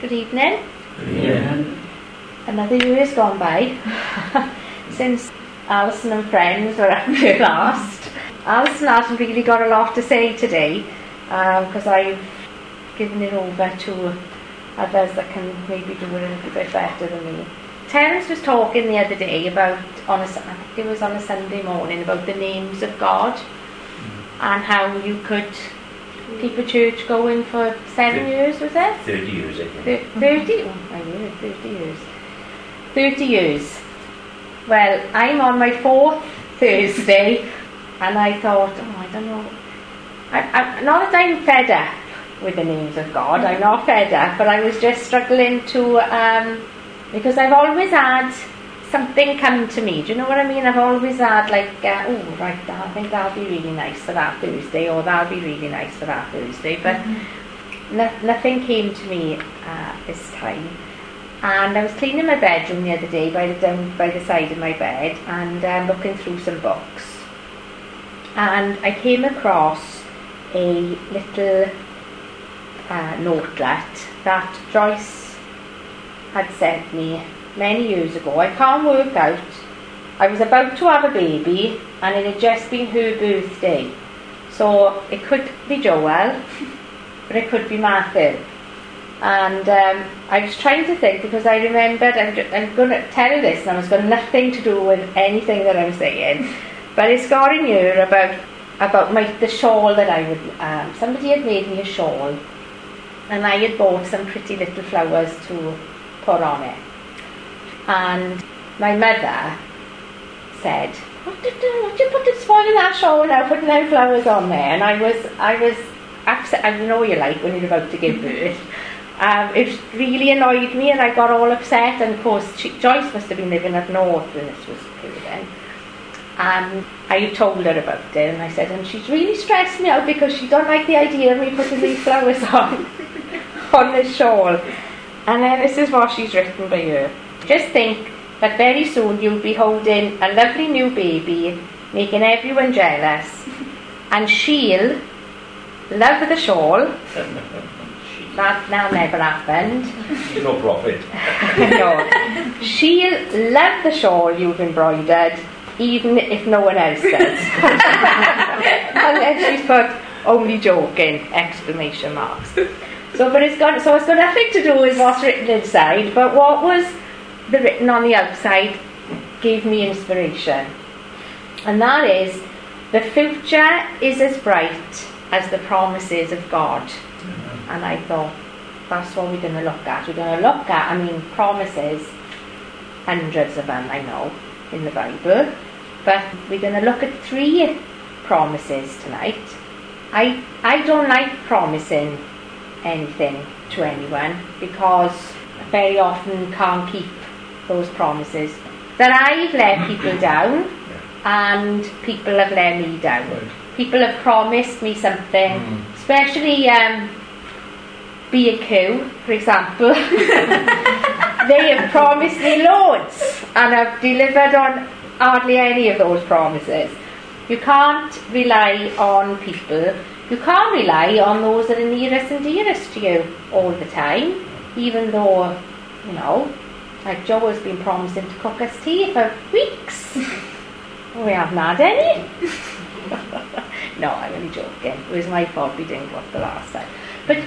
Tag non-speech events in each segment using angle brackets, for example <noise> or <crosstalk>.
Good evening. Yeah. Another year has gone by <laughs> since Alison and friends were <laughs> up here last. Alison hasn't really got a lot to say today um, because I've given it over to others that can maybe do it a little bit better than me. Terence was talking the other day about on a, I think it was on a Sunday morning about the names of God mm. and how you could keep a church going for seven Thir- years, was it? 30 years, I think. Thir- 30? Oh, I knew it, 30 years. 30 years. Well, I'm on my fourth Thursday, and I thought, oh, I don't know. I, I, not that I'm fed up with the names of God, I'm not fed up, but I was just struggling to, um, because I've always had something come to me. Do you know what I mean? I've always had, like, uh, oh, right, I think that'll be really nice for that Thursday, or that'll be really nice for that Thursday, but no, nothing came to me uh, this time. And I was cleaning my bedroom the other day by the down by the side of my bed and um, looking through some books. And I came across a little uh, notelet that Joyce had sent me many years ago. I can't work out. I was about to have a baby and it had just been her birthday. So it could be Joel, <laughs> but it could be Matthew. And um, I was trying to think because I remembered, I'm, I'm going to tell you this, and it's got nothing to do with anything that I'm saying, <laughs> but it's got in here about about my the shawl that I would. Um, somebody had made me a shawl, and I had bought some pretty little flowers to put on it. And my mother said, "What did you, what did you put it spoiling that shawl now, putting them flowers on there?" And I was, I was upset. I know you like when you're about to give birth. <laughs> Um, it really annoyed me, and I got all upset. And of course, she, Joyce must have been living up north when this was occurring. And I told her about it, and I said, and she's really stressed me out because she don't like the idea of me putting these flowers <laughs> on on this shawl. And then this is what she's written by her. Just think that very soon you'll be holding a lovely new baby, making everyone jealous, and she'll love the shawl. <laughs> That now never happened. She's no prophet. <laughs> no. She'll love the shawl you've embroidered, even if no one else does. <laughs> and then she's put only joking exclamation marks. So, but it's got so it's got nothing to do with what's written inside, but what was the written on the outside gave me inspiration, and that is the future is as bright as the promises of God. And I thought, that's what we're going to look at. We're going to look at, I mean, promises, hundreds of them, I know, in the Bible. But we're going to look at three promises tonight. I, I don't like promising anything to anyone because I very often can't keep those promises. That I've let people down and people have let me down. Right. People have promised me something, Mm. especially um, B&Q, for example. <laughs> they have promised me loads and I've delivered on hardly any of those promises. You can't rely on people. You can't rely on those that are nearest and dearest to you all the time, even though, you know, like Joe has been promising to cook us tea for weeks. <laughs> we haven't had any. <laughs> no, I'm only joking. It was my fault we didn't cook the last time. But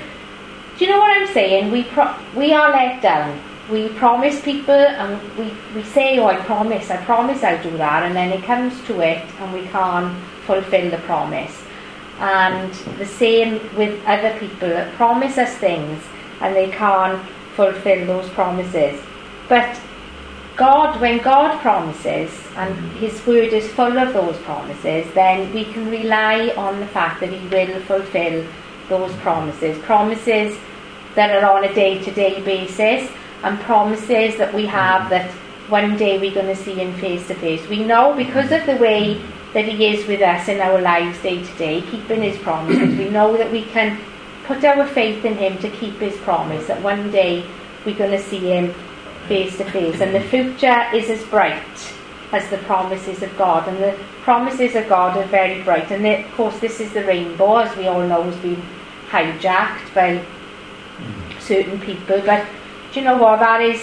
do you know what I'm saying? We pro- we are let down. We promise people and we, we say, oh, I promise, I promise I'll do that, and then it comes to it and we can't fulfill the promise. And the same with other people that promise us things and they can't fulfill those promises. But God, when God promises, and mm. His word is full of those promises, then we can rely on the fact that He will fulfill those promises. Promises that are on a day to day basis, and promises that we have that one day we're going to see Him face to face. We know because of the way that He is with us in our lives day to day, keeping His promises, we know that we can put our faith in Him to keep His promise, that one day we're going to see Him face to face. And the future is as bright as the promises of God. And the promises of God are very bright. And the, of course, this is the rainbow, as we all know, has been hijacked by certain people, but do you know what? That is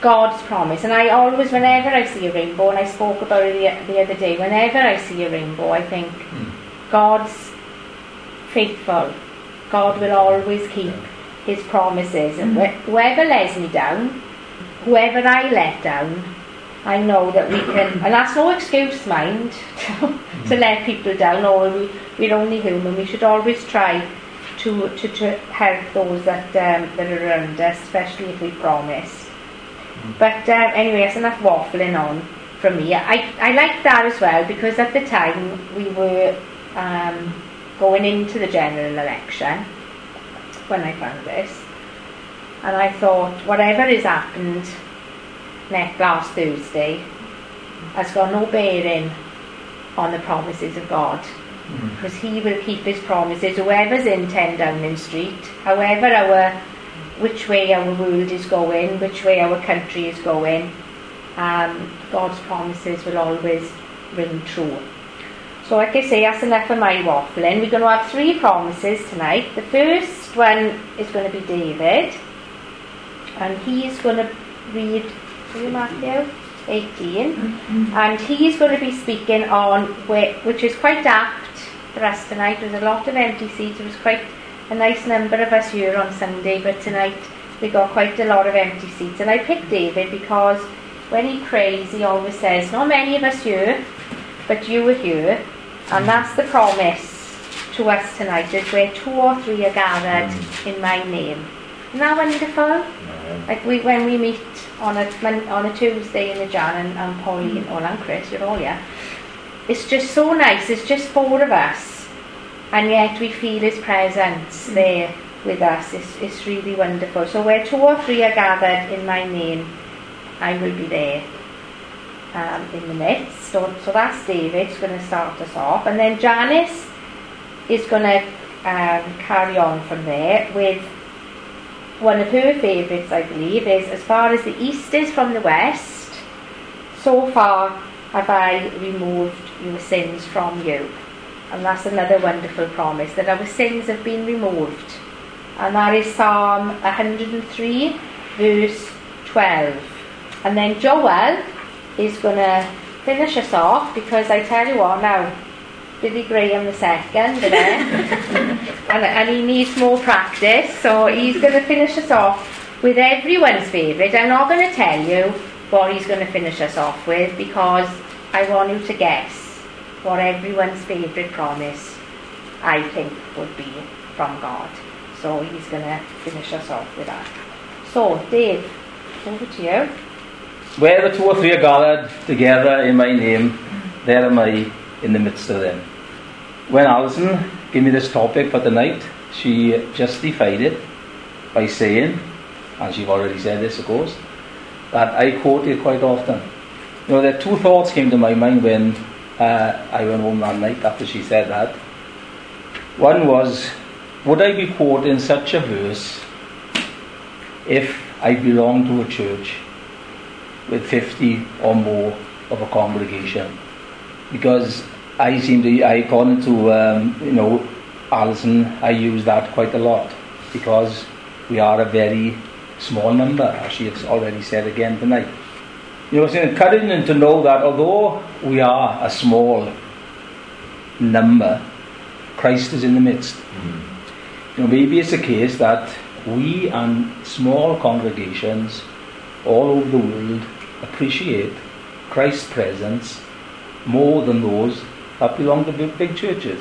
God's promise. And I always, whenever I see a rainbow, and I spoke about it the, the other day, whenever I see a rainbow, I think Mm. God's faithful. God will always keep his promises. And wh- whoever lets me down, whoever I let down, I know that we can, <clears throat> and that's no excuse, mind, to, <laughs> to let people down, or we, we're only human. We should always try to, to, to help those that, um, that are around us, especially if we promise. But um, anyway, that's enough waffling on from me. I, I liked that as well because at the time we were um, going into the general election when I found this. And I thought, whatever has happened next last Thursday has got no bearing on the promises of God. Because he will keep his promises. Whoever's in 10 Downing Street, however our which way our world is going, which way our country is going, um, God's promises will always ring true. So, like I say, that's enough of my waffling. We're going to have three promises tonight. The first one is going to be David, and he's going to read, you Matthew? 18, and he's going to be speaking on, which is quite apt for us tonight. There's a lot of empty seats. There was quite a nice number of us here on Sunday, but tonight we got quite a lot of empty seats. And I picked David because when he prays, he always says, Not many of us here, but you were here. And that's the promise to us tonight that where two or three are gathered mm. in my name. Isn't that wonderful? Like we when we meet on a on a Tuesday in the Jan and, and Polly and all and Chris, you're all yeah. It's just so nice. It's just four of us, and yet we feel His presence there with us. It's it's really wonderful. So where two or three are gathered in my name, I will be there um, in the midst. So so that's David's going to start us off, and then Janice is going to um, carry on from there with one of her favourites, I believe, is as far as the east is from the west, so far have I removed your sins from you. And that's another wonderful promise that our sins have been removed. And that is Psalm 103, verse 12. And then Joel is going to finish us off because I tell you what now, Billy Graham the second, there, <laughs> and, and he needs more practice, so he's going to finish us off with everyone's favourite. I'm not going to tell you what he's going to finish us off with because I want you to guess what everyone's favourite promise I think would be from God. So he's going to finish us off with that. So, Dave, over to you. Where the two or three are gathered together in my name, there am I in the midst of them. When Alison gave me this topic for tonight, she justified it by saying, and she've already said this, of course, that I quote it quite often. You know, there two thoughts came to my mind when uh, I went home that night after she said that. One was, would I be quoting such a verse if I belonged to a church with 50 or more of a congregation? Because I seem to, I, according to, um, you know, Alison, I use that quite a lot because we are a very small number, as she has already said again tonight. You know, it's encouraging to know that although we are a small number, Christ is in the midst. You know, maybe it's a case that we and small congregations all over the world appreciate Christ's presence more than those that belong to big, big churches.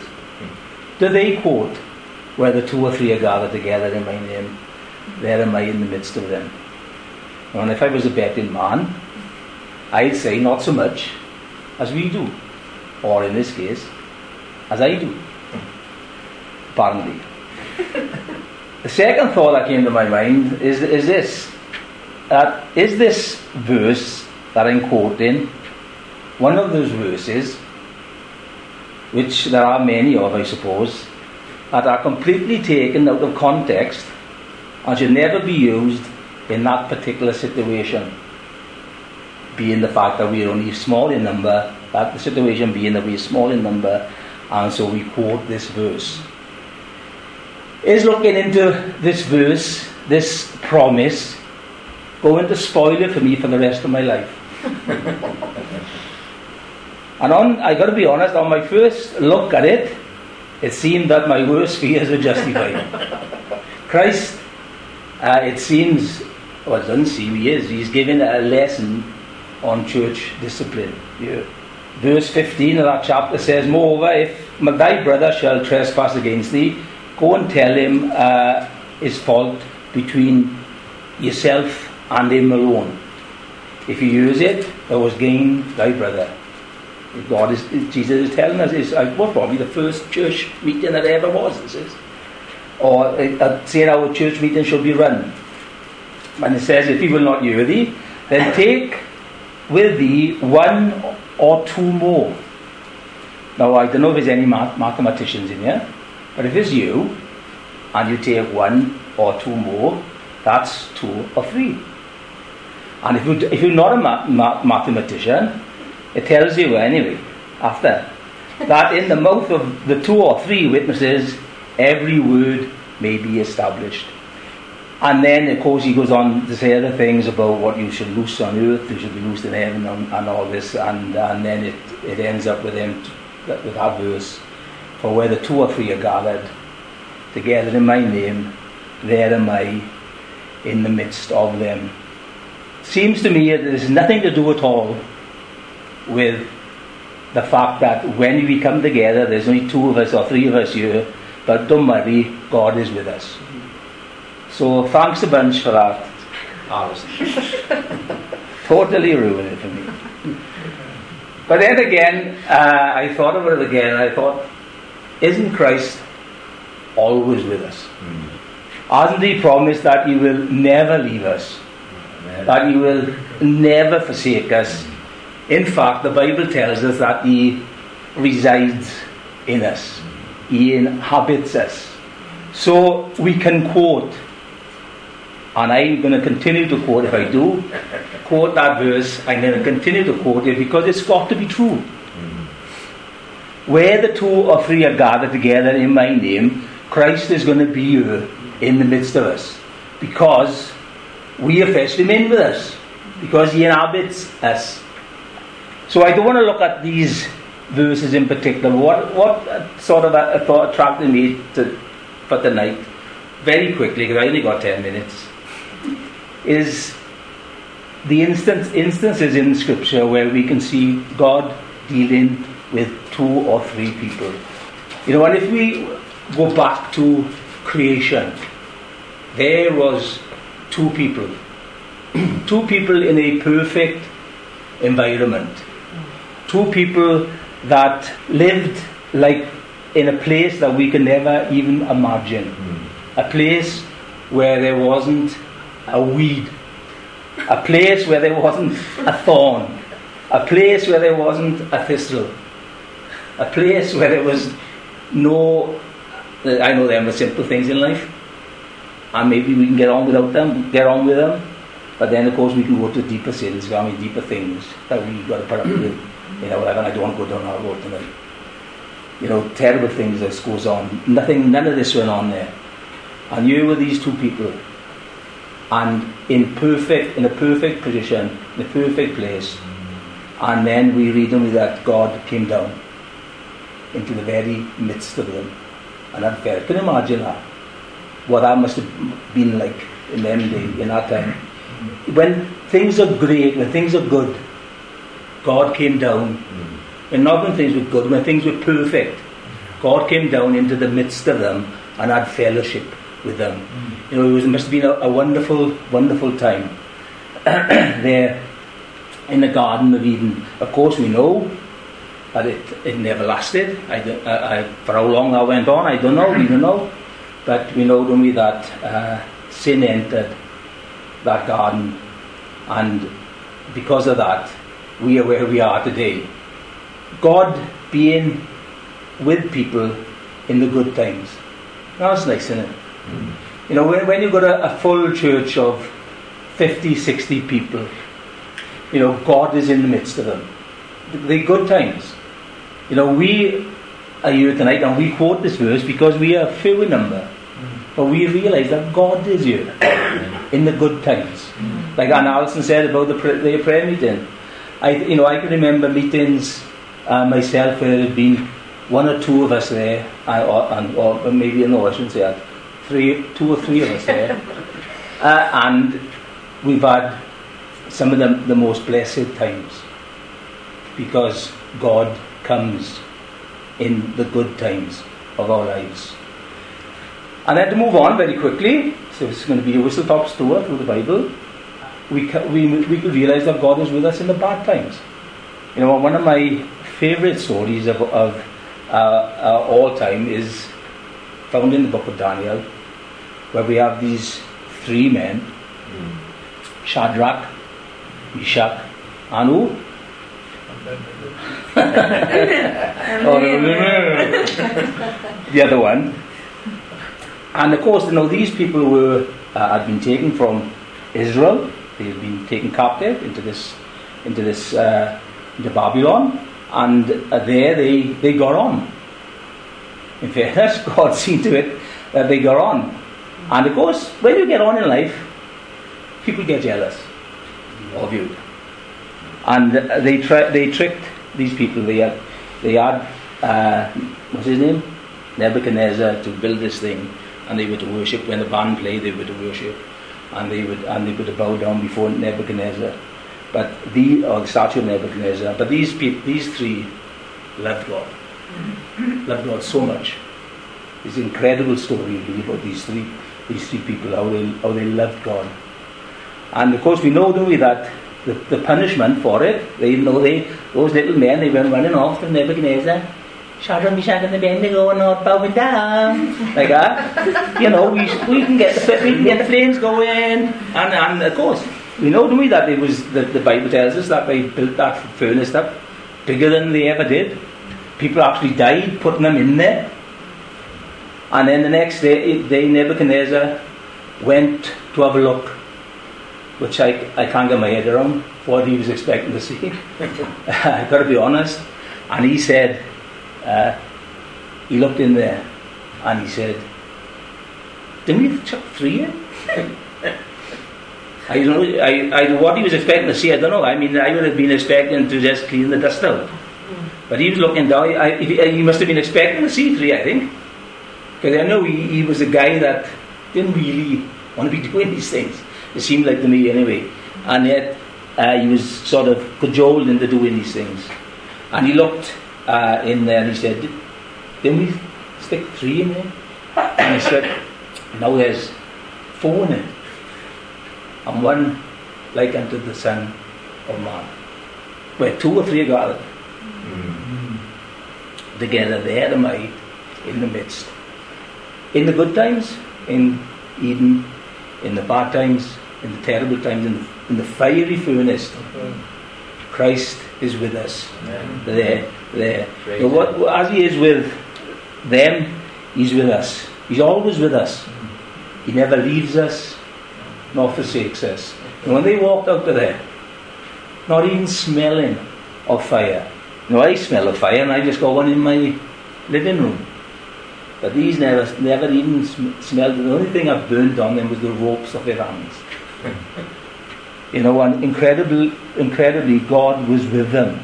Do they quote, where the two or three are gathered together in my name, there am I in the midst of them? And if I was a betting man, I'd say not so much as we do, or in this case, as I do, apparently. <laughs> the second thought that came to my mind is, is this that is this verse that I'm quoting one of those verses, which there are many of, I suppose, that are completely taken out of context and should never be used in that particular situation. Being the fact that we are only small in number, that the situation being that we are small in number, and so we quote this verse. Is looking into this verse this promise going to spoil it for me for the rest of my life. <laughs> and on, I got to be honest, on my first look at it, it seemed that my worst fears were justified. <laughs> Christ, uh, it seems, well, it doesn't seem he is, he's giving a lesson on church discipline. Yeah. Verse 15 of that chapter says, Moreover, if thy brother shall trespass against thee, go and tell him uh, his fault between yourself and him alone. If you use it, thou hast gained thy brother. God is, Jesus is telling us, is well, probably the first church meeting that ever was, this is. Or uh, uh, saying our church meeting should be run. And it says, if he will not thee, then take with thee one or two more. Now, I don't know if there's any math- mathematicians in here, but if it's you, and you take one or two more, that's two or three. And if, you, if you're not a ma- ma- mathematician, it tells you anyway, after, that in the mouth of the two or three witnesses, every word may be established. And then, of course, he goes on to say other things about what you should loose on earth, you should be loosed in heaven, and, and all this. And, and then it, it ends up with him, with that verse, for where the two or three are gathered together in my name, there am I in the midst of them. Seems to me that there's nothing to do at all with the fact that when we come together, there's only two of us or three of us here, but don't worry, God is with us. So thanks a bunch for that, <laughs> totally ruined it for me. But then again, uh, I thought of it again, I thought, isn't Christ always with us? Hmm. Hasn't he promised that he will never leave us? Hmm. That he will never forsake us? Hmm. In fact, the Bible tells us that he resides in us. He inhabits us. So we can quote, and I'm going to continue to quote if I do, quote that verse, I'm going to continue to quote it because it's got to be true. Where the two or three are gathered together in my name, Christ is going to be here in the midst of us because we fetched him in with us, because he inhabits us. So I don't want to look at these verses in particular. What, what sort of a, a thought attracted me to, for tonight, very quickly, because I only got 10 minutes, is the instance, instances in Scripture where we can see God dealing with two or three people. You know, and if we go back to creation, there was two people. <clears throat> two people in a perfect environment. Two people that lived like in a place that we can never even imagine. Hmm. A place where there wasn't a weed. A place where there wasn't a thorn. A place where there wasn't a thistle. A place where there was no. Uh, I know there are simple things in life, and maybe we can get on without them, get on with them. But then, of course, we can go to deeper sins, I mean, deeper things that we've got to put up with. You know, and I don't go down that road tonight. You know, terrible things that goes on. Nothing, none of this went on there. And you were these two people, and in perfect, in a perfect position, in a perfect place. And then we read only that God came down into the very midst of them, and that felt. Can you imagine that? What that must have been like in them day, in that time. When things are great, when things are good, God came down. Hmm. And not when things were good, when things were perfect, God came down into the midst of them and had fellowship with them. Hmm. You know, it, was, it must have been a, a wonderful, wonderful time <clears throat> there in the Garden of Eden. Of course, we know that it, it never lasted. I, don't- I, I, for how long that went on, I don't know, we don't know. But we know, don't we, that uh, sin entered that garden, and because of that, we are where we are today. God being with people in the good times. That's nice, isn't it? You know, when, when you've got a, a full church of 50, 60 people, you know, God is in the midst of them. The good times. You know, we are here tonight and we quote this verse because we are a few in number. but we realise that God is here in the good times. Like Anne Alison said about the the prayer meeting. I, you know, I can remember meetings uh, myself where there had been one or two of us there, I, or, and, or maybe no, I shouldn't say that, three, two or three of us there, <laughs> uh, and we've had some of the, the most blessed times because God comes in the good times of our lives. And I then to move on very quickly, so it's going to be a whistle top tour through the Bible. We, we, we could realize that God is with us in the bad times. You know, one of my favorite stories of, of uh, uh, all time is found in the book of Daniel, where we have these three men Shadrach, Meshach, and who? Oh, no, no, no, no. the other one. And of course, you know, these people were uh, had been taken from Israel. They had been taken captive into this, into this, uh, into Babylon, and there they they got on. In fairness, <laughs> God seen to it that they got on. And of course, when you get on in life, people get jealous of you. And they tri- they tricked these people. They had they had uh, what's his name Nebuchadnezzar to build this thing, and they were to worship. When the band played, they were to worship, and they would and they to bow down before Nebuchadnezzar. But the or the statue of Nebuchadnezzar. But these people, these three, loved God, loved God so much. It's an incredible story really about these three these three people how they how they loved God. And of course, we know, don't we, that the, the punishment for it, they you know they those little men, they went running off to Nebuchadnezzar. Shadrach, Meshach, and Abednego are not bowing down like that. You know, we, we can get the we can get the flames going, and and of course we know, don't we, that it was the, the Bible tells us that they built that furnace up bigger than they ever did. People actually died putting them in there. And then the next day, day Nebuchadnezzar went to have a look which I, I can't get my head around what he was expecting to see. <laughs> I've got to be honest. And he said, uh, he looked in there and he said, Didn't we chuck three in? <laughs> I don't know, I, I, what he was expecting to see, I don't know. I mean, I would have been expecting to just clean the dust out. But he was looking down, I, he, he must have been expecting to see three, I think. Because I know he, he was a guy that didn't really want to be <laughs> doing these things. It seemed like to me anyway. And yet uh, he was sort of cajoled into doing these things. And he looked uh, in there and he said, Didn't we stick three in there? And he said, Now there's four in it. And one like unto the Son of Man. Where two or three are gathered together, there am I in the midst. In the good times, in Eden, in the bad times, in the terrible times, in the, in the fiery furnace, Christ is with us. There, there. Praise So what, as He is with them, He's with us. He's always with us. He never leaves us, nor forsakes us. And when they walked out of there, not even smelling of fire. No, I smell of fire, and I just got one in my living room. But these never, never even sm- smelled. The only thing I burnt on them was the ropes of their hands. <laughs> you know, and incredible, incredibly, God was with them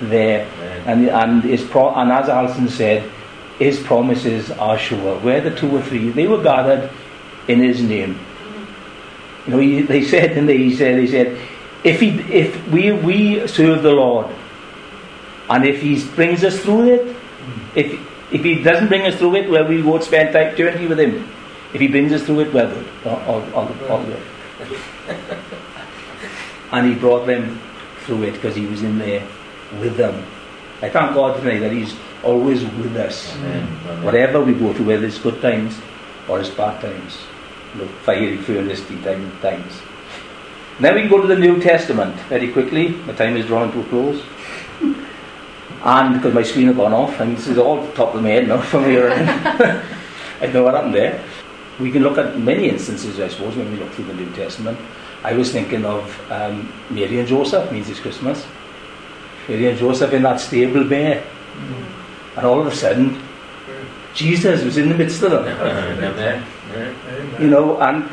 there, and and his pro- and as Alison said, his promises are sure. Where the two or three, they were gathered in his name. You know, he, they said, and they said, they said, if he, if we we serve the Lord, and if he brings us through it, if if he doesn't bring us through it, well, we won't spend time eternity with him. If he brings us through it, well, good, all, all, all, all good. <laughs> and he brought them through it because he was in there with them. I thank God tonight that he's always with us. Whatever we go through, whether it's good times or it's bad times, know, fiery, furnace time, times. Then we can go to the New Testament very quickly. My time is drawing to a close. And because my screen had gone off, and this is all top of my head now <laughs> from here on. <laughs> I don't know what happened there. We can look at many instances, I suppose, when we look through the New Testament. I was thinking of um, Mary and Joseph, means it's Christmas. Mary and Joseph in that stable bear. And all of a sudden, Jesus was in the midst of them. <laughs> You know, and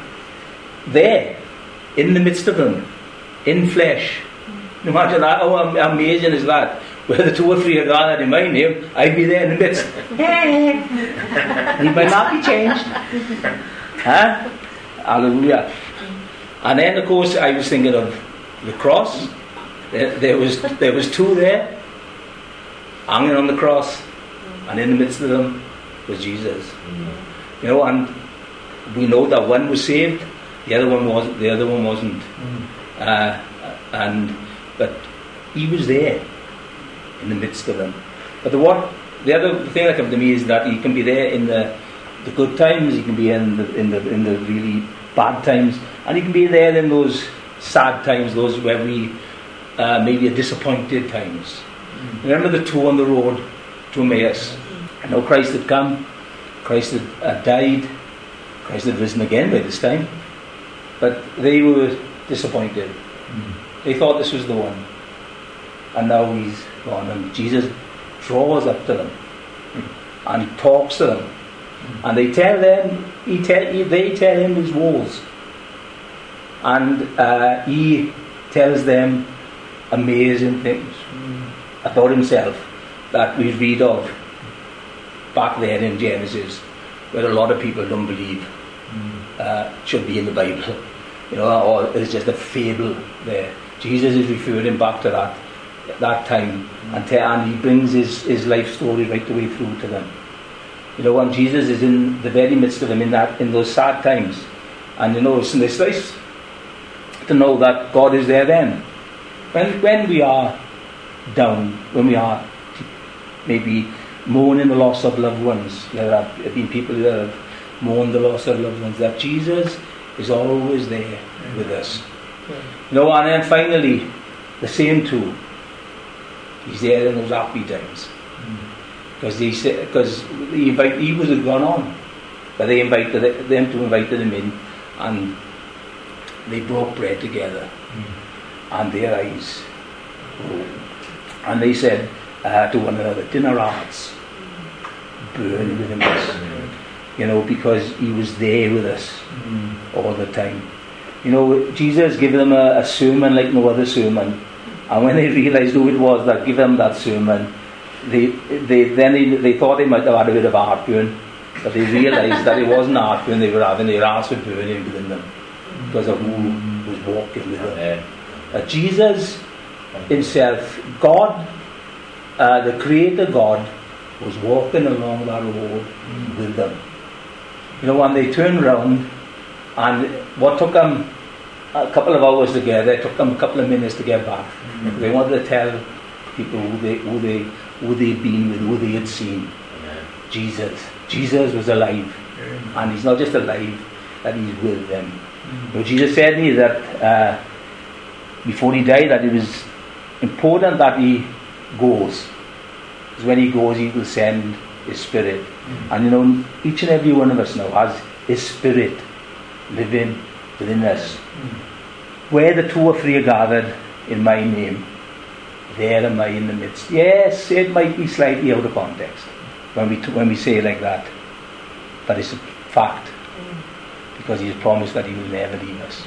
there, in the midst of them, in flesh. Imagine that, how amazing is that? Where the two or three are gathered in my name, I'd be there in the midst. he might not be changed. Huh? Hallelujah. And then, of course, I was thinking of the cross. There, there was there was two there, hanging on the cross, mm. and in the midst of them was Jesus. Mm. You know, and we know that one was saved, the other one was the other one wasn't. Mm. Uh, and but he was there in the midst of them. But the what the other thing that comes to me is that he can be there in the the good times, he can be in the in the in the really bad times, and he can be there in those sad times, those where we uh, maybe are disappointed times. Remember the two on the road to Emmaus. I know Christ had come, Christ had uh, died, Christ had risen again by this time, but they were disappointed. They thought this was the one, and now he's gone. And Jesus draws up to them and talks to them, and they tell them, he tell, he, they tell him his woes, and uh, he tells them amazing things about himself that we read of back there in Genesis, where a lot of people don't believe uh, should be in the Bible, you know, or it's just a fable there. Jesus is referring back to that at that time, and, te- and he brings his, his life story right the way through to them. You know, and Jesus is in the very midst of them in that in those sad times, and you know, it's, it's nice to know that God is there then. When when we are down, when we are maybe mourning the loss of loved ones, there have been people that have mourned the loss of loved ones, that Jesus is always there with us. You know, and then finally, the same too. He's there in those happy times. Mm. Because he said, because he, invite, he was gone on, but they invited them to invited him in, and they broke bread together, mm. And their eyes rolled, and they said uh, to one another, "Didn't our burn within us?" You know, because he was there with us all the time. You know, Jesus gave them a, a sermon like no other sermon. And when they realised who it was that gave them that sermon, they, they then they, they thought they might have had a bit of heartburn, but they realised that it wasn't heartburn they were having, their hearts were burning within them because of who was walking with them. Uh, Jesus himself, God, uh, the Creator God, was walking along that road with them. You know, when they turned round, and what took them a couple of hours to get there, it took them a couple of minutes to get back. They wanted to tell people who they who they who they'd been with, who they had seen. Jesus. Jesus was alive. And he's not just alive, that he's with them. You know, Jesus said to me that uh, before he died that it was important that he goes. Because when he goes he will send his spirit. Mm-hmm. And you know, each and every one of us now has his spirit living within us. Mm-hmm. Where the two or three are gathered in my name, there am I in the midst. Yes, it might be slightly out of context when we, when we say it like that, but it's a fact mm-hmm. because He has promised that He will never leave us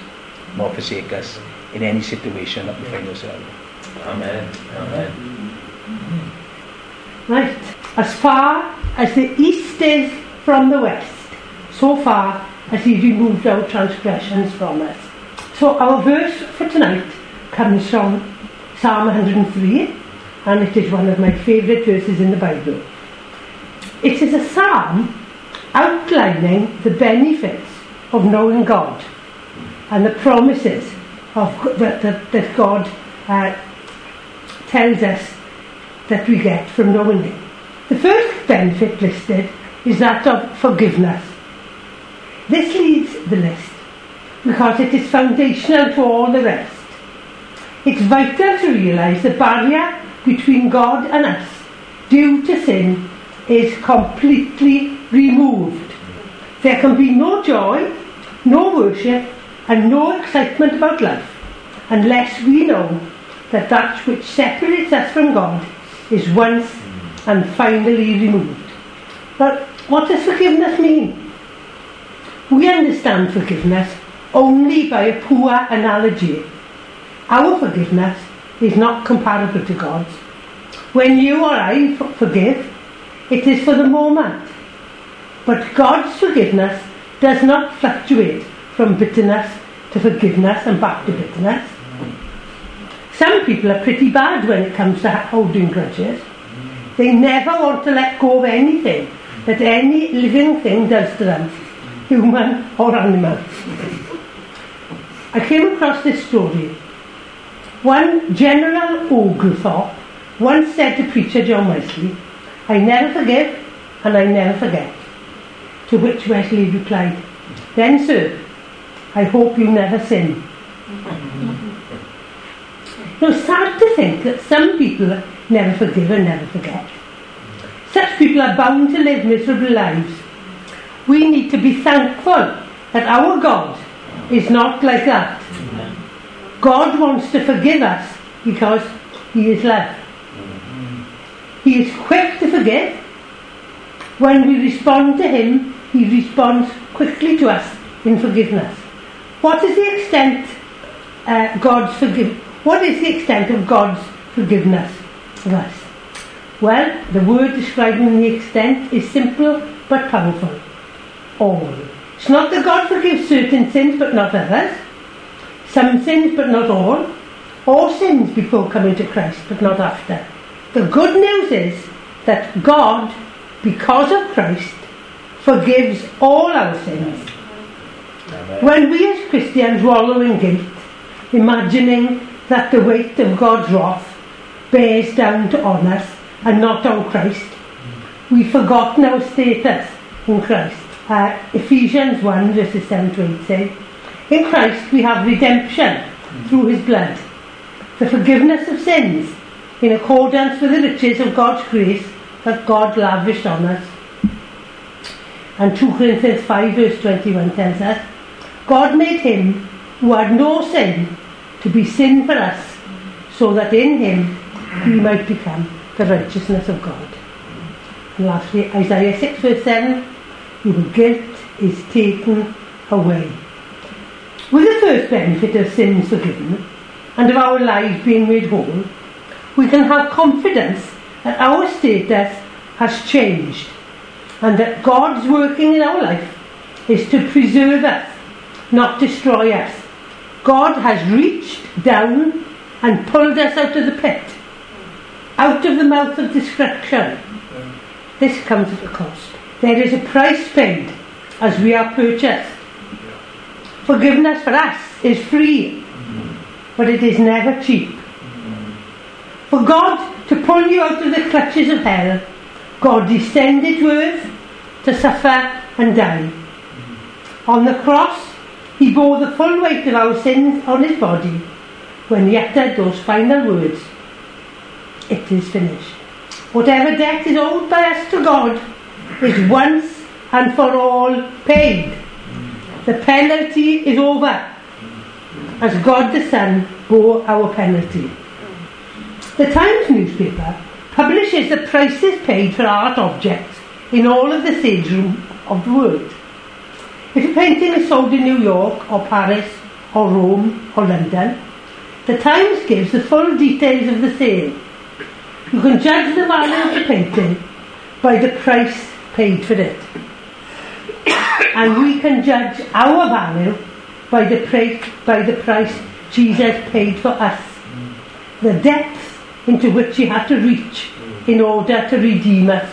nor forsake us in any situation that we find ourselves in. Amen. Amen. Right. As far as the east is from the west, so far as he removed our transgressions from us. So our verse for tonight comes from Psalm 103, and it is one of my favourite verses in the Bible. It is a psalm outlining the benefits of knowing God and the promises of that, that, that God uh, tells us that we get from knowing Him. The first benefit listed is that of forgiveness. This leads the list because it is foundational to all the rest. It's vital to realise the barrier between God and us due to sin is completely removed. There can be no joy, no worship, and no excitement about life unless we know that that which separates us from God is once and finally removed. But what does forgiveness mean? We understand forgiveness only by a poor analogy. Our forgiveness is not comparable to God's. When you or I forgive, it is for the moment. But God's forgiveness does not fluctuate from bitterness to forgiveness and back to bitterness. Some people are pretty bad when it comes to holding grudges. They never want to let go of anything that any living thing does to them, human or animal. I came across this story. One General Oglethorpe once said to preacher John Wesley, I never forgive and I never forget. To which Wesley replied, Then, sir, I hope you never sin. Now, sad to think that some people never forgive and never forget. Such people are bound to live miserable lives. We need to be thankful that our God is not like that. God wants to forgive us because He is love. He is quick to forgive. When we respond to Him, He responds quickly to us in forgiveness. What is the extent uh, God's forgive? What is the extent of God's forgiveness of us? Well, the word describing the extent is simple but powerful. All. It's not that God forgives certain sins but not others. Some sins but not all. All sins before coming to Christ but not after. The good news is that God, because of Christ, forgives all our sins. When we as Christians wallow in guilt, imagining that the weight of God's wrath bears down on us and not on Christ, we've forgotten our status in Christ. Uh, Ephesians 1 verses 7 to 8 say, In Christ we have redemption through his blood, the forgiveness of sins, in accordance with the riches of God's grace that God lavished on us. And 2 Corinthians 5 verse 21 tells us, God made him who had no sin to be sin for us, so that in him we might become the righteousness of God. And lastly, Isaiah 6 verse 7, your guilt is taken away. With the first benefit of sins forgiven and of our lives being made whole, we can have confidence that our status has changed and that God's working in our life is to preserve us, not destroy us. God has reached down and pulled us out of the pit, out of the mouth of destruction. This comes at a cost. There is a price paid as we are purchased. Forgiveness for us is free, but it is never cheap. For God to pull you out of the clutches of hell, God descended to earth to suffer and die. On the cross, he bore the full weight of our sins on his body when he uttered those final words, It is finished. Whatever debt is owed by us to God is once and for all paid. The penalty is over as God the Son bore our penalty. The Times newspaper publishes the prices paid for art objects in all of the stage room of the world. If a painting is sold in New York or Paris or Rome or London, the Times gives the full details of the sale. You can judge the value of the painting by the price paid for it. <coughs> And we can judge our value by the, price, by the price Jesus paid for us. The depth into which he had to reach in order to redeem us.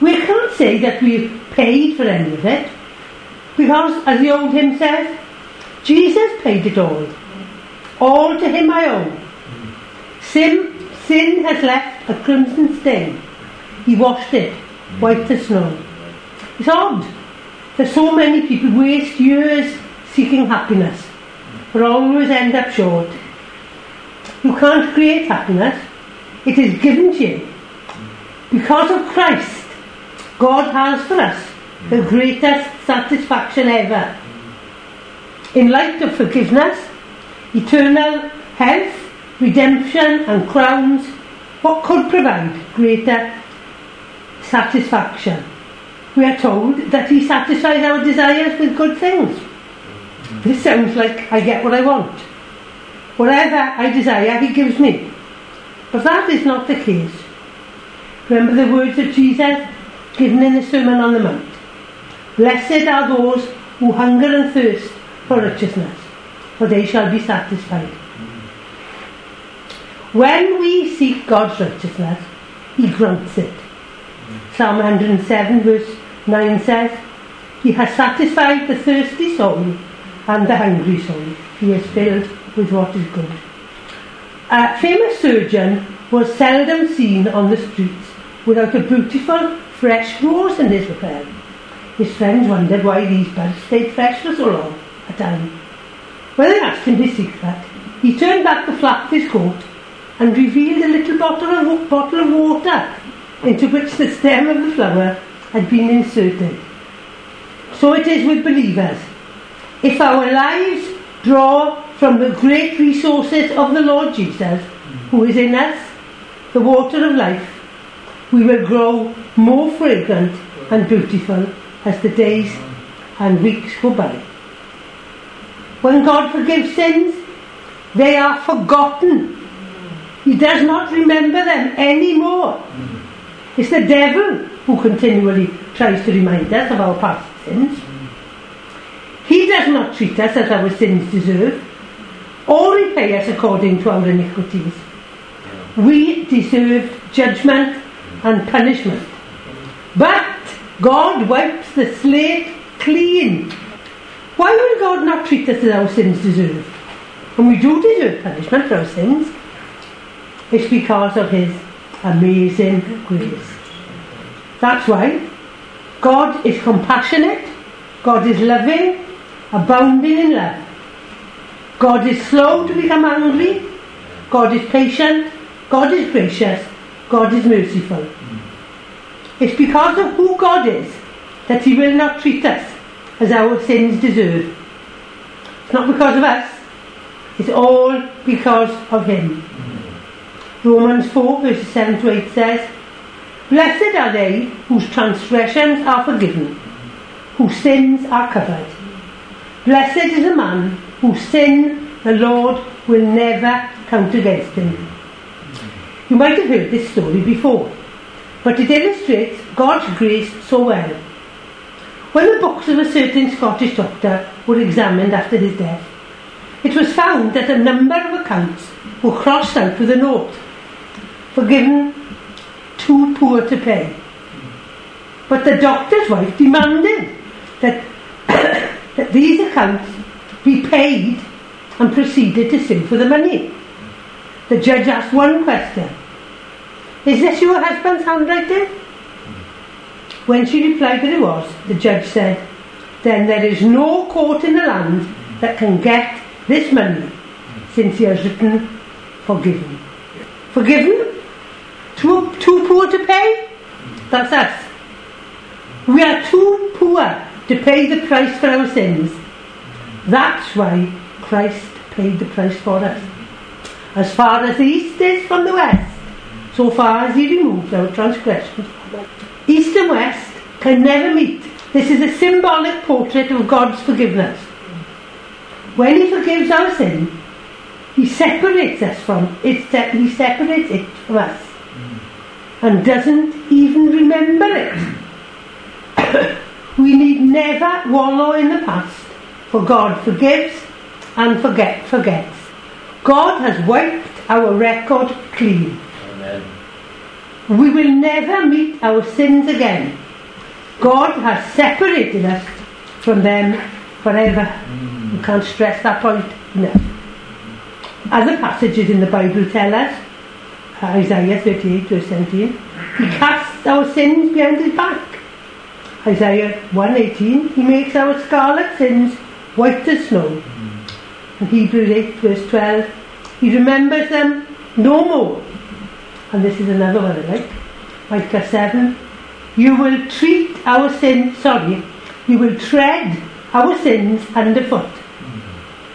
We can't say that we've paid for any of it, because, as the old hymn says, Jesus paid it all. All to him I owe. Sin, sin has left a crimson stain. He washed it white as snow. It's odd that so many people waste years seeking happiness, but always end up short. You can't create happiness. It is given to you. Because of Christ, God has for us the greatest satisfaction ever. In light of forgiveness, eternal health, redemption, and crowns, what could provide greater satisfaction? we are told that He satisfies our desires with good things. This sounds like I get what I want. Whatever I desire, He gives me. But that is not the case. Remember the words of Jesus given in the Sermon on the Mount. Blessed are those who hunger and thirst for righteousness, for they shall be satisfied. When we seek God's righteousness, He grants it. Psalm 107 verse 9 says, He has satisfied the thirsty soul and the hungry soul. He has filled with what is good. A famous surgeon was seldom seen on the streets without a beautiful, fresh rose in his lapel. His friends wondered why these buds stayed fresh for so long a time. When they asked him his secret, he turned back the flap of his coat and revealed a little bottle of, bottle of water into which the stem of the flower had been inserted. So it is with believers. If our lives draw from the great resources of the Lord Jesus, who is in us, the water of life, we will grow more fragrant and beautiful as the days and weeks go by. When God forgives sins, they are forgotten. He does not remember them anymore. It's the devil who continually tries to remind us of our past sins. He does not treat us as our sins deserve, or repay us according to our iniquities. We deserve judgment and punishment. But God wipes the slate clean. Why will God not treat us as our sins deserve? And we do deserve punishment for our sins. It's because of His amazing grace. That's why God is compassionate, God is loving, abounding in love. God is slow to become angry, God is patient, God is gracious, God is merciful. It's because of who God is that He will not treat us as our sins deserve. It's not because of us, it's all because of Him. Romans 4 verses 7 to 8 says, Blessed are they whose transgressions are forgiven, whose sins are covered. Blessed is the man whose sin the Lord will never count against him. You might have heard this story before, but it illustrates God's grace so well. When the books of a certain Scottish doctor were examined after his death, it was found that a number of accounts were crossed out with a note, forgiven too poor to pay. But the doctor's wife demanded that, <coughs> that these accounts be paid and proceeded to sue for the money. The judge asked one question Is this your husband's handwriting? When she replied that it was, the judge said, Then there is no court in the land that can get this money since he has written forgiven. Forgiven? Too, too poor to pay? That's us. We are too poor to pay the price for our sins. That's why Christ paid the price for us. As far as the east is from the west, so far as he removes our transgressions. East and west can never meet. This is a symbolic portrait of God's forgiveness. When he forgives our sin, he separates us from it, he separates it from us and doesn't even remember it. we need never wallow in the past, for God forgives and forget forgets. God has wiped our record clean. Amen. We will never meet our sins again. God has separated us from them forever. Mm. You can't stress that point enough. Other passages in the Bible tell us uh, Isaiah 38 verse 17. He casts our sins behind his back. Isaiah 118. He makes our scarlet sins white as snow. Mm. And Hebrews 8 verse 12. He remembers them no more. And this is another one I like. Micah 7. You will treat our sins, sorry, you will tread our sins underfoot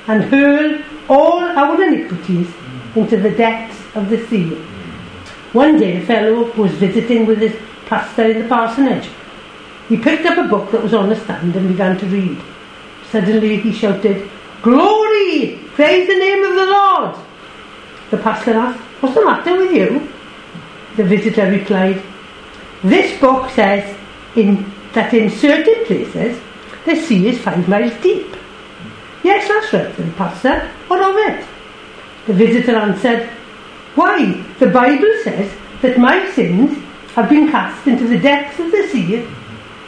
and hurl all our iniquities into the depths of the sea. One day a fellow was visiting with his pastor in the parsonage. He picked up a book that was on the stand and began to read. Suddenly he shouted, Glory! Praise the name of the Lord! The pastor asked, What's the matter with you? The visitor replied, This book says in, that in certain places the sea is five miles deep. Yes, that's right, said the pastor. What of it? The visitor answered, Why, the Bible says that my sins have been cast into the depths of the sea,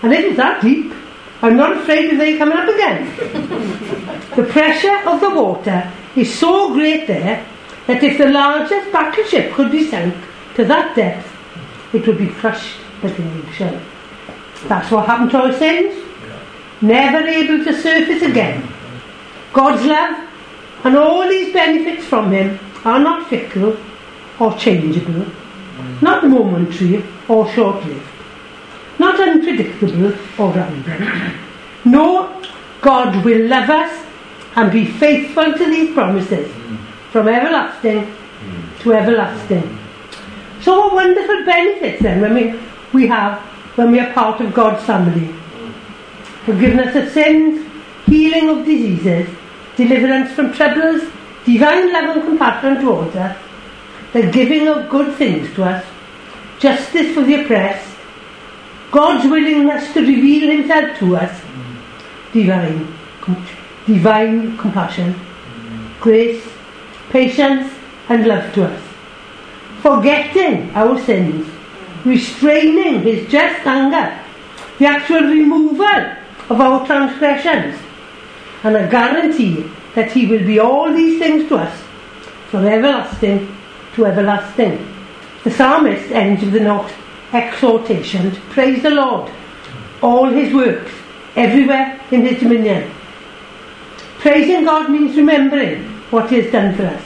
and it is that deep. I'm not afraid of they coming up again. <laughs> the pressure of the water is so great there that if the largest battleship could be sunk to that depth, it would be crushed like an eggshell. That's what happened to our sins. Never able to surface again. God's love and all these benefits from Him are not fickle or changeable, mm. not momentary or short lived, not unpredictable or random. No, God will love us and be faithful to these promises mm. from everlasting mm. to everlasting. So, what wonderful benefits then when we, we have when we are part of God's family? Forgiveness of sins, healing of diseases, deliverance from troubles, divine love and compassion towards us, the giving of good things to us, justice for the oppressed, God's willingness to reveal Himself to us, divine, divine compassion, grace, patience, and love to us, forgetting our sins, restraining His just anger, the actual removal of our transgressions, and a guarantee that He will be all these things to us from everlasting to everlasting. The psalmist ends with note exhortation to praise the Lord, all His works, everywhere in His dominion. Praising God means remembering what He has done for us,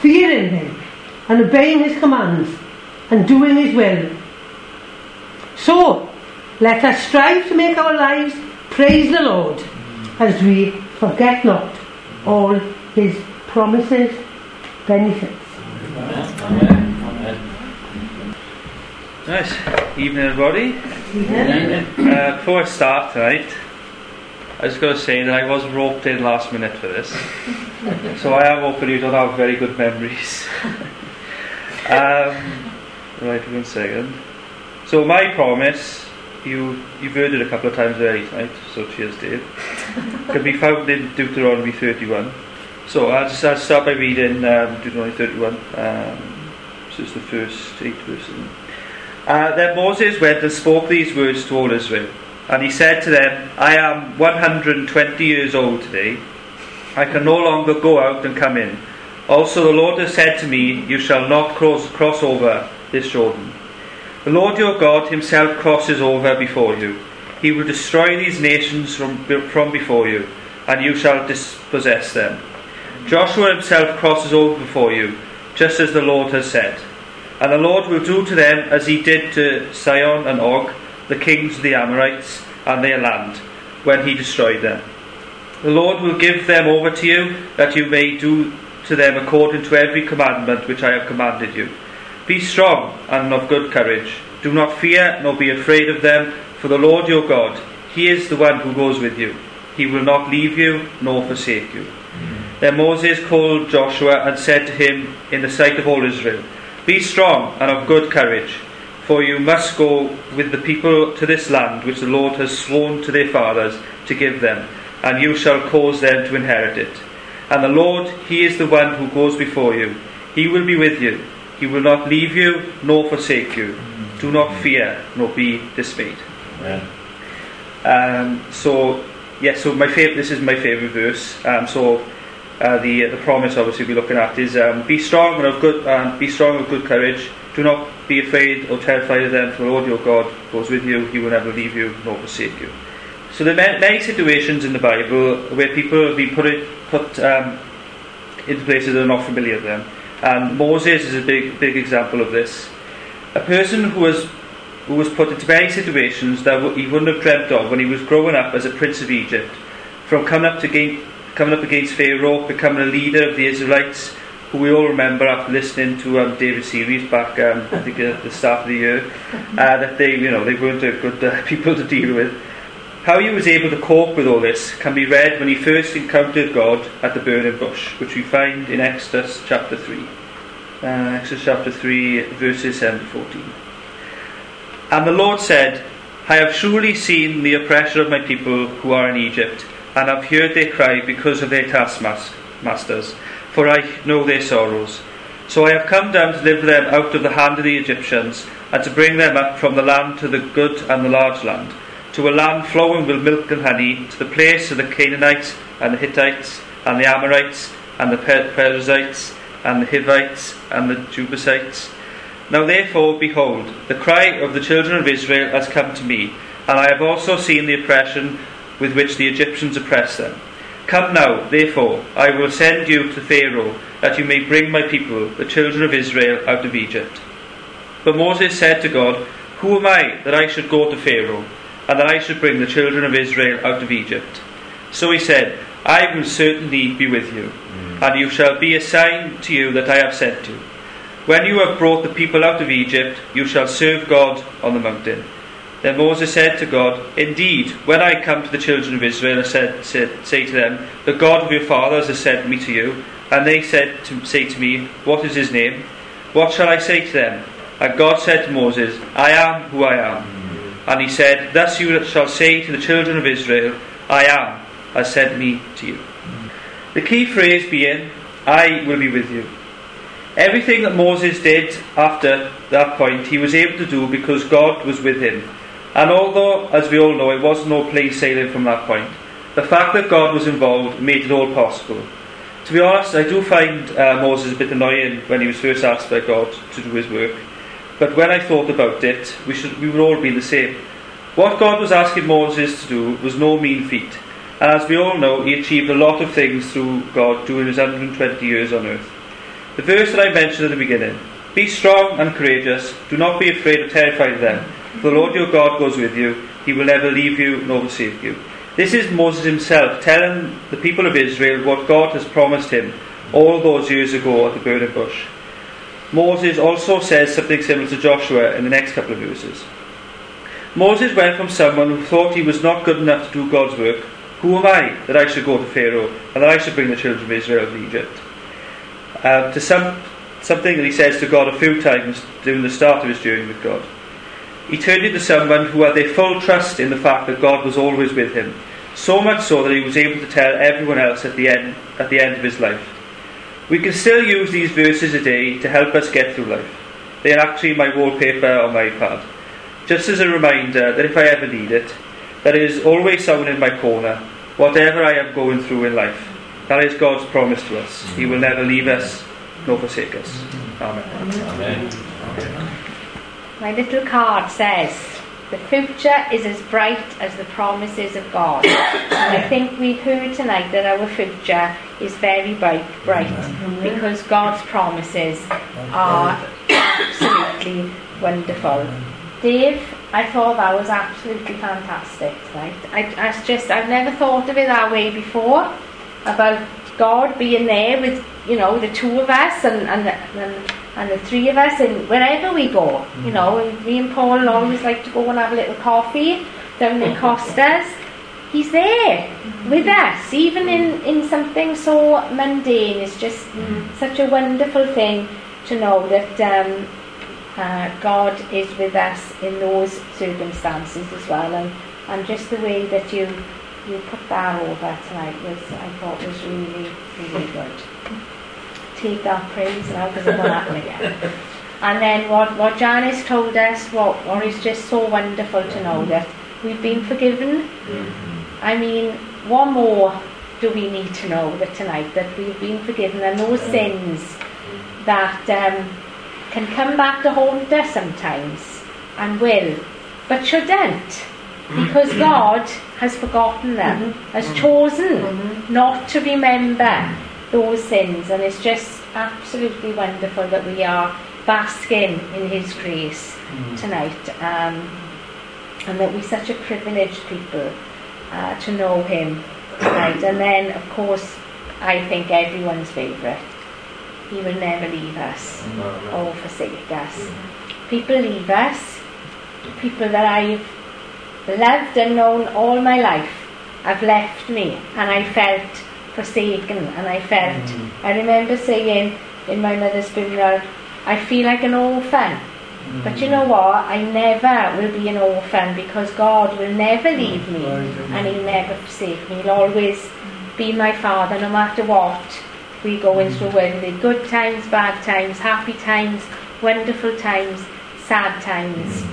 fearing Him, and obeying His commands, and doing His will. So, let us strive to make our lives praise the Lord as we forget not all His promises, benefits. Nice. Evening, everybody. Uh, before I start tonight, I just got to say that I was roped in last minute for this. so I am hoping you don't have very good memories. <laughs> um, right, one second. So my promise, you, you've heard it a couple of times already tonight, so cheers Dave, <laughs> can be found in Deuteronomy 31. So I'll, just, I'll start by reading um, Deuteronomy 31. Um, so it's the first eight verses. Uh, then Moses went and spoke these words to all Israel. And he said to them, I am 120 years old today. I can no longer go out and come in. Also, the Lord has said to me, You shall not cross, cross over this Jordan. The Lord your God himself crosses over before you. He will destroy these nations from, from before you, and you shall dispossess them. Joshua himself crosses over before you, just as the Lord has said. And the Lord will do to them as he did to Sihon and Og, the kings of the Amorites, and their land, when he destroyed them. The Lord will give them over to you, that you may do to them according to every commandment which I have commanded you. Be strong and of good courage. Do not fear, nor be afraid of them, for the Lord your God, he is the one who goes with you. He will not leave you, nor forsake you. Then Moses called Joshua and said to him in the sight of all Israel, Be strong and of good courage, for you must go with the people to this land which the Lord has sworn to their fathers to give them, and you shall cause them to inherit it. And the Lord, He is the one who goes before you. He will be with you. He will not leave you nor forsake you. Do not fear nor be dismayed. Um, so, yes, so my favorite. This is my favorite verse. Um, so, uh, the the promise obviously we're looking at is um, be strong and of good um, be strong of good courage. Do not be afraid or terrified of them, for the Lord your God goes with you. He will never leave you nor forsake you. So there are many situations in the Bible where people have been put it, put um, into places that are not familiar with them. And Moses is a big big example of this. A person who was who was put into many situations that he wouldn't have dreamt of when he was growing up as a prince of Egypt, from coming up to gain, coming up against Pharaoh, becoming a leader of the Israelites, who we all remember after listening to um, David's series back, um, I think at the start of the year, uh, that they, you know, they weren't good uh, <laughs> people to deal with. How he was able to cope with all this can be read when he first encountered God at the burning bush, which we find in Exodus chapter 3. Uh, Exodus chapter 3, verses 7 to 14. And the Lord said, I have surely seen the oppression of my people who are in Egypt, and have heard their cry because of their taskmasters, for I know their sorrows. So I have come down to deliver them out of the hand of the Egyptians, and to bring them up from the land to the good and the large land, to a land flowing with milk and honey, to the place of the Canaanites, and the Hittites, and the Amorites, and the Perizzites, and the Hivites, and the Jebusites. Now therefore, behold, the cry of the children of Israel has come to me, and I have also seen the oppression with which the Egyptians oppress them. Come now, therefore, I will send you to Pharaoh, that you may bring my people, the children of Israel, out of Egypt. But Moses said to God, Who am I that I should go to Pharaoh, and that I should bring the children of Israel out of Egypt? So he said, I will certainly be with you, mm. and you shall be a sign to you that I have sent you. When you have brought the people out of Egypt, you shall serve God on the mountain. Then Moses said to God, Indeed, when I come to the children of Israel said, said, say to them, The God of your fathers has sent me to you, and they said to say to me, What is his name? What shall I say to them? And God said to Moses, I am who I am. And he said, Thus you shall say to the children of Israel, I am has sent me to you. The key phrase being, I will be with you. Everything that Moses did after that point, he was able to do because God was with him. And although, as we all know, it was no plain sailing from that point, the fact that God was involved made it all possible. To be honest, I do find uh, Moses a bit annoying when he was first asked by God to do his work. But when I thought about it, we, should, we would all be the same. What God was asking Moses to do was no mean feat. And as we all know, he achieved a lot of things through God during his 120 years on earth. The verse that I mentioned at the beginning Be strong and courageous, do not be afraid or terrified of them. The Lord your God goes with you, he will never leave you nor forsake you. This is Moses himself telling the people of Israel what God has promised him all those years ago at the burning bush. Moses also says something similar to Joshua in the next couple of verses. Moses went from someone who thought he was not good enough to do God's work. Who am I that I should go to Pharaoh and that I should bring the children of Israel of Egypt? um, to some, something that he says to God a few times during the start of his journey with God. He turned into someone who had their full trust in the fact that God was always with him, so much so that he was able to tell everyone else at the end, at the end of his life. We can still use these verses a day to help us get through life. They are actually my wallpaper on my iPad. Just as a reminder that if I ever need it, there is always someone in my corner, whatever I am going through in life. That is God's promise to us. He will never leave us nor forsake us. Amen. Amen. My little card says, The future is as bright as the promises of God. <coughs> and I think we've heard tonight that our future is very bright, bright mm-hmm. because God's promises are absolutely wonderful. Dave, I thought that was absolutely fantastic tonight. I, I just, I've never thought of it that way before about God being there with, you know, the two of us and, and, and, and the three of us and wherever we go, you know, me and Paul always like to go and have a little coffee down in <laughs> Costa's. He's there with us, even in, in something so mundane. It's just such a wonderful thing to know that um, uh, God is with us in those circumstances as well. And, and just the way that you you put that over tonight was I thought was really, really good. Take that praise now because it won't happen again. And then what, what Janice told us, what, what is just so wonderful to know that we've been forgiven. Mm-hmm. I mean, what more do we need to know that tonight that we've been forgiven and those sins that um, can come back to haunt us sometimes and will, but shouldn't. Because <coughs> God has forgotten them, mm-hmm. has chosen mm-hmm. not to remember those sins, and it's just absolutely wonderful that we are basking in His grace tonight, um, and that we're such a privileged people uh, to know Him tonight. And then, of course, I think everyone's favourite, He will never leave us or forsake us. People leave us, people that I've loved and known all my life have left me, and I felt forsaken, and I felt. Mm. I remember saying in my mother's funeral, I feel like an orphan. But you know mm. what? I never will be an orphan because God will never mm. leave me and He'll never forsake me. He'll always be my father no matter what we go into the world with. Good times, bad times, happy times, wonderful times, sad times.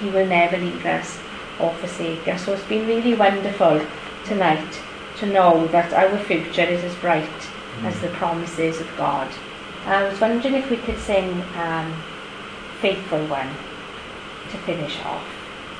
He will never leave us or forsake us. So it's been really wonderful tonight to know that our future is as bright as the promises of God. I was wondering if we could sing um, Faithful One to finish off.